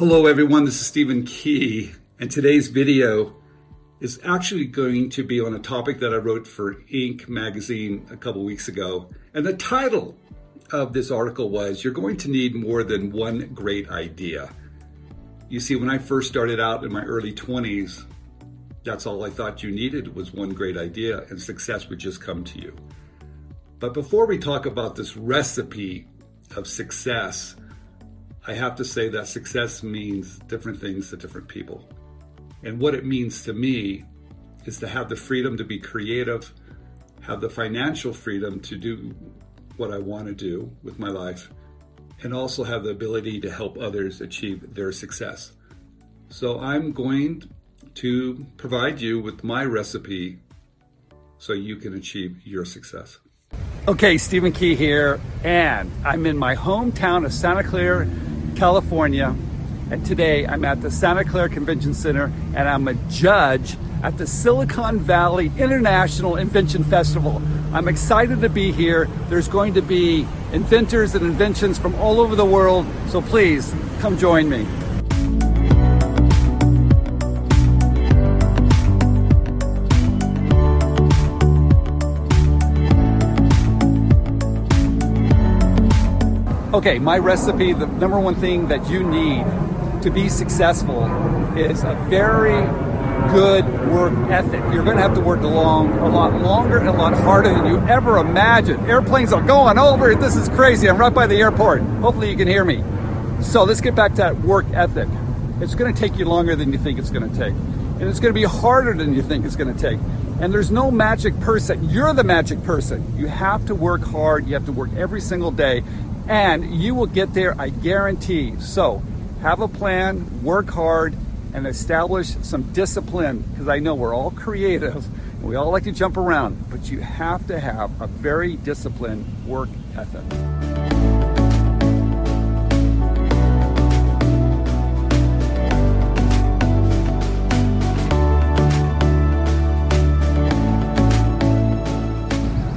Hello everyone, this is Stephen Key, and today's video is actually going to be on a topic that I wrote for Inc. magazine a couple weeks ago. And the title of this article was You're Going to Need More Than One Great Idea. You see, when I first started out in my early 20s, that's all I thought you needed was one great idea, and success would just come to you. But before we talk about this recipe of success, I have to say that success means different things to different people. And what it means to me is to have the freedom to be creative, have the financial freedom to do what I want to do with my life, and also have the ability to help others achieve their success. So I'm going to provide you with my recipe so you can achieve your success. Okay, Stephen Key here, and I'm in my hometown of Santa Clara, California. And today I'm at the Santa Clara Convention Center and I'm a judge at the Silicon Valley International Invention Festival. I'm excited to be here. There's going to be inventors and inventions from all over the world, so please come join me. Okay, my recipe, the number one thing that you need to be successful is a very good work ethic. You're going to have to work along a lot longer and a lot harder than you ever imagined. Airplanes are going over. This is crazy. I'm right by the airport. Hopefully you can hear me. So let's get back to that work ethic. It's going to take you longer than you think it's going to take. And it's going to be harder than you think it's going to take. And there's no magic person. You're the magic person. You have to work hard. You have to work every single day and you will get there, I guarantee. So have a plan, work hard, and establish some discipline because I know we're all creative and we all like to jump around, but you have to have a very disciplined work ethic.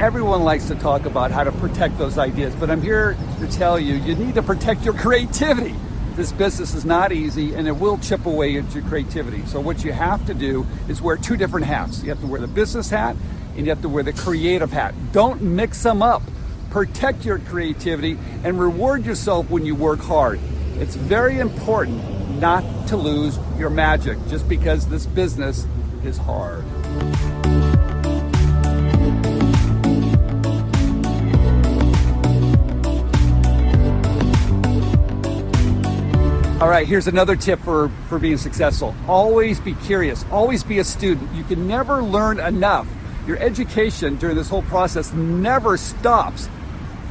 everyone likes to talk about how to protect those ideas, but I'm here to tell you you need to protect your creativity. This business is not easy and it will chip away at your creativity. So, what you have to do is wear two different hats. You have to wear the business hat and you have to wear the creative hat. Don't mix them up. Protect your creativity and reward yourself when you work hard. It's very important not to lose your magic just because this business is hard. All right, here's another tip for, for being successful. Always be curious, always be a student. You can never learn enough. Your education during this whole process never stops.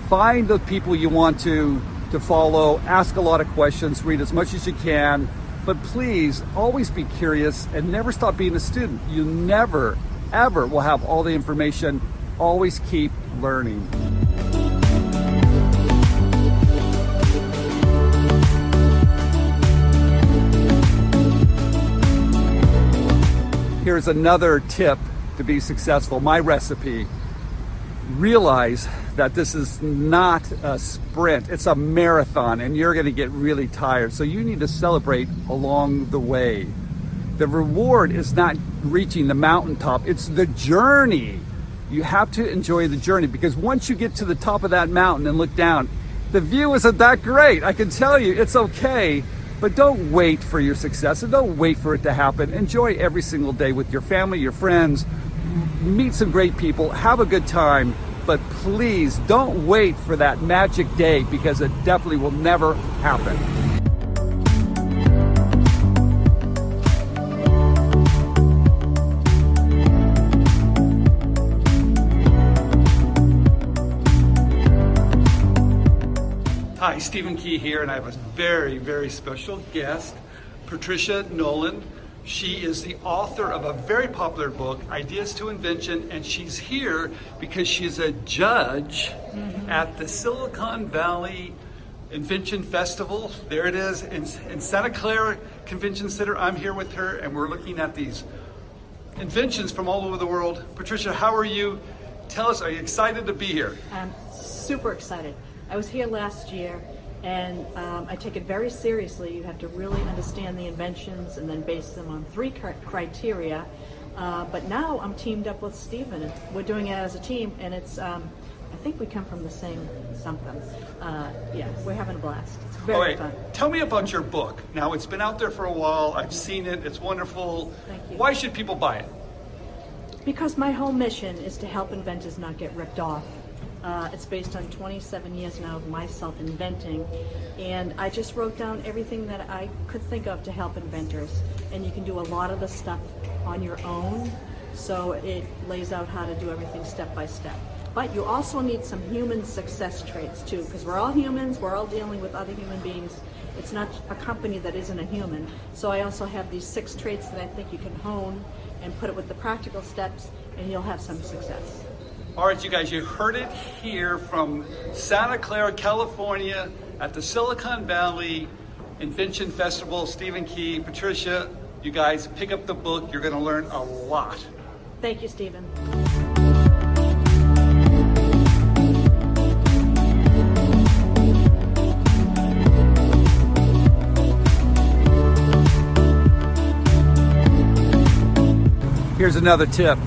Find the people you want to, to follow, ask a lot of questions, read as much as you can, but please always be curious and never stop being a student. You never, ever will have all the information. Always keep learning. Here's another tip to be successful my recipe. Realize that this is not a sprint, it's a marathon, and you're going to get really tired. So you need to celebrate along the way. The reward is not reaching the mountaintop, it's the journey. You have to enjoy the journey because once you get to the top of that mountain and look down, the view isn't that great. I can tell you it's okay but don't wait for your success and don't wait for it to happen. Enjoy every single day with your family, your friends, meet some great people, have a good time. But please don't wait for that magic day because it definitely will never happen. Hi, Stephen Key here, and I have a very, very special guest, Patricia Nolan. She is the author of a very popular book, Ideas to Invention, and she's here because she's a judge mm-hmm. at the Silicon Valley Invention Festival. There it is in, in Santa Clara Convention Center. I'm here with her, and we're looking at these inventions from all over the world. Patricia, how are you? Tell us, are you excited to be here? I'm super excited. I was here last year And um, I take it very seriously. You have to really understand the inventions and then base them on three criteria. Uh, but now I'm teamed up with Stephen. We're doing it as a team, and it's um, I think we come from the same something. Uh, yeah, we're having a blast. It's very right. fun. Tell me about your book. Now, it's been out there for a while. I've seen it. It's wonderful. Thank you. Why should people buy it? Because my whole mission is to help inventors not get ripped off. Uh, it's based on 27 years now of myself inventing, and I just wrote down everything that I could think of to help inventors. And you can do a lot of the stuff on your own, so it lays out how to do everything step by step. But you also need some human success traits too, because we're all humans, we're all dealing with other human beings. It's not a company that isn't a human. So I also have these six traits that I think you can hone and put it with the practical steps, and you'll have some success. All right, you guys, you heard it here from Santa Clara, California, at the Silicon Valley Invention Festival. Stephen Key, Patricia, you guys pick up the book. You're going to learn a lot. Thank you, Stephen. Here's another tip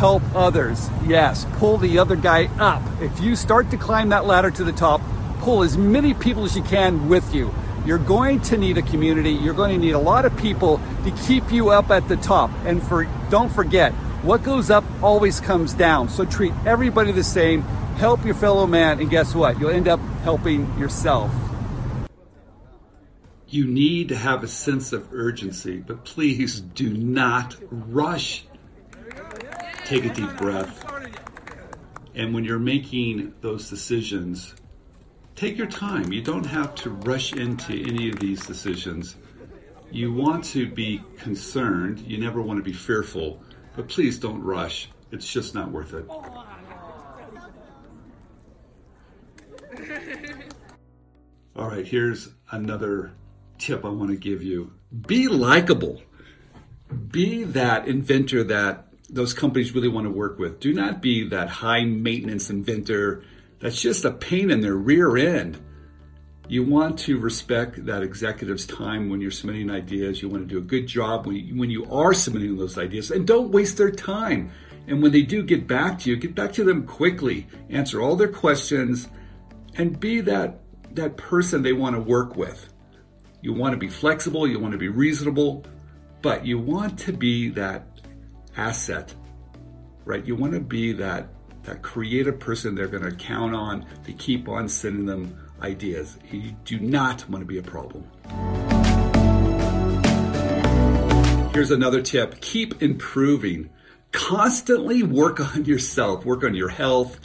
help others. Yes, pull the other guy up. If you start to climb that ladder to the top, pull as many people as you can with you. You're going to need a community. You're going to need a lot of people to keep you up at the top. And for don't forget, what goes up always comes down. So treat everybody the same. Help your fellow man, and guess what? You'll end up helping yourself. You need to have a sense of urgency, but please do not rush. Take a deep breath. And when you're making those decisions, take your time. You don't have to rush into any of these decisions. You want to be concerned. You never want to be fearful, but please don't rush. It's just not worth it. All right, here's another tip I want to give you. Be likable. Be that inventor that those companies really want to work with. Do not be that high maintenance inventor that's just a pain in their rear end. You want to respect that executive's time when you're submitting ideas. You want to do a good job when you, when you are submitting those ideas and don't waste their time. And when they do get back to you, get back to them quickly, answer all their questions, and be that, that person they want to work with. You want to be flexible, you want to be reasonable, but you want to be that asset, right? You want to be that that creative person they're going to count on to keep on sending them ideas. You do not want to be a problem. Here's another tip keep improving. Constantly work on yourself, work on your health,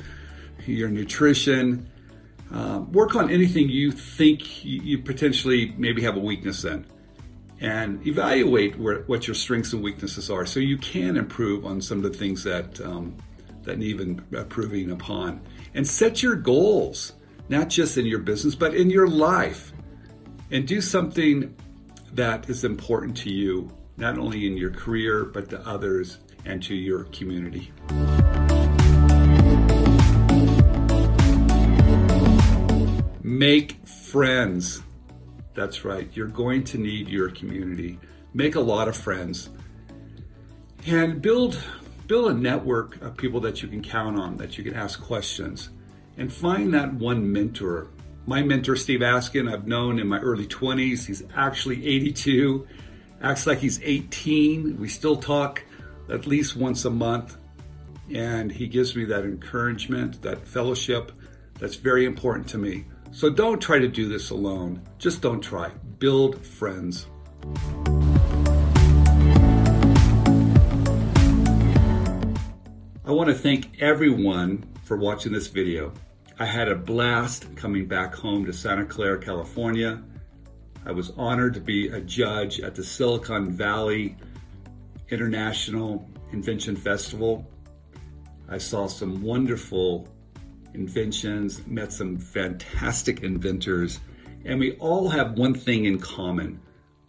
your nutrition, uh, work on anything you think you, you, potentially maybe have a weakness in. And evaluate where, what your strengths and weaknesses are so you can improve on some of the things that um, that need improving upon. And set your goals, not just in your business, but in your life. And do something that is important to you, not only in your career, but to others and to your community. Make friends. That's right. You're going to need your community. Make a lot of friends. And build build a network of people that you can count on, that you can ask questions, and find that one mentor. My mentor, Steve Askin, I've known in my early 20s. He's actually 82, acts like he's 18. We still talk at least once a month, and he gives me that encouragement, that fellowship that's very important to me. So don't try to do this alone. Just don't try. Build friends. I want to thank everyone for watching this video. I had a blast coming back home to Santa Clara, California. I was honored to be a judge at the Silicon Valley International Invention Festival. I saw some wonderful inventions, met some fantastic inventors, and we all have one thing in common.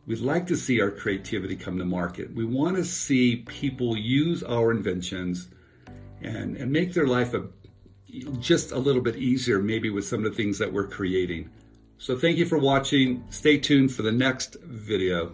We'd like to see our creativity come to market. We want to see people use our inventions and, and make their life a, just a little bit easier, maybe with some of the things that we're creating. So thank you for watching. Stay tuned for the next video.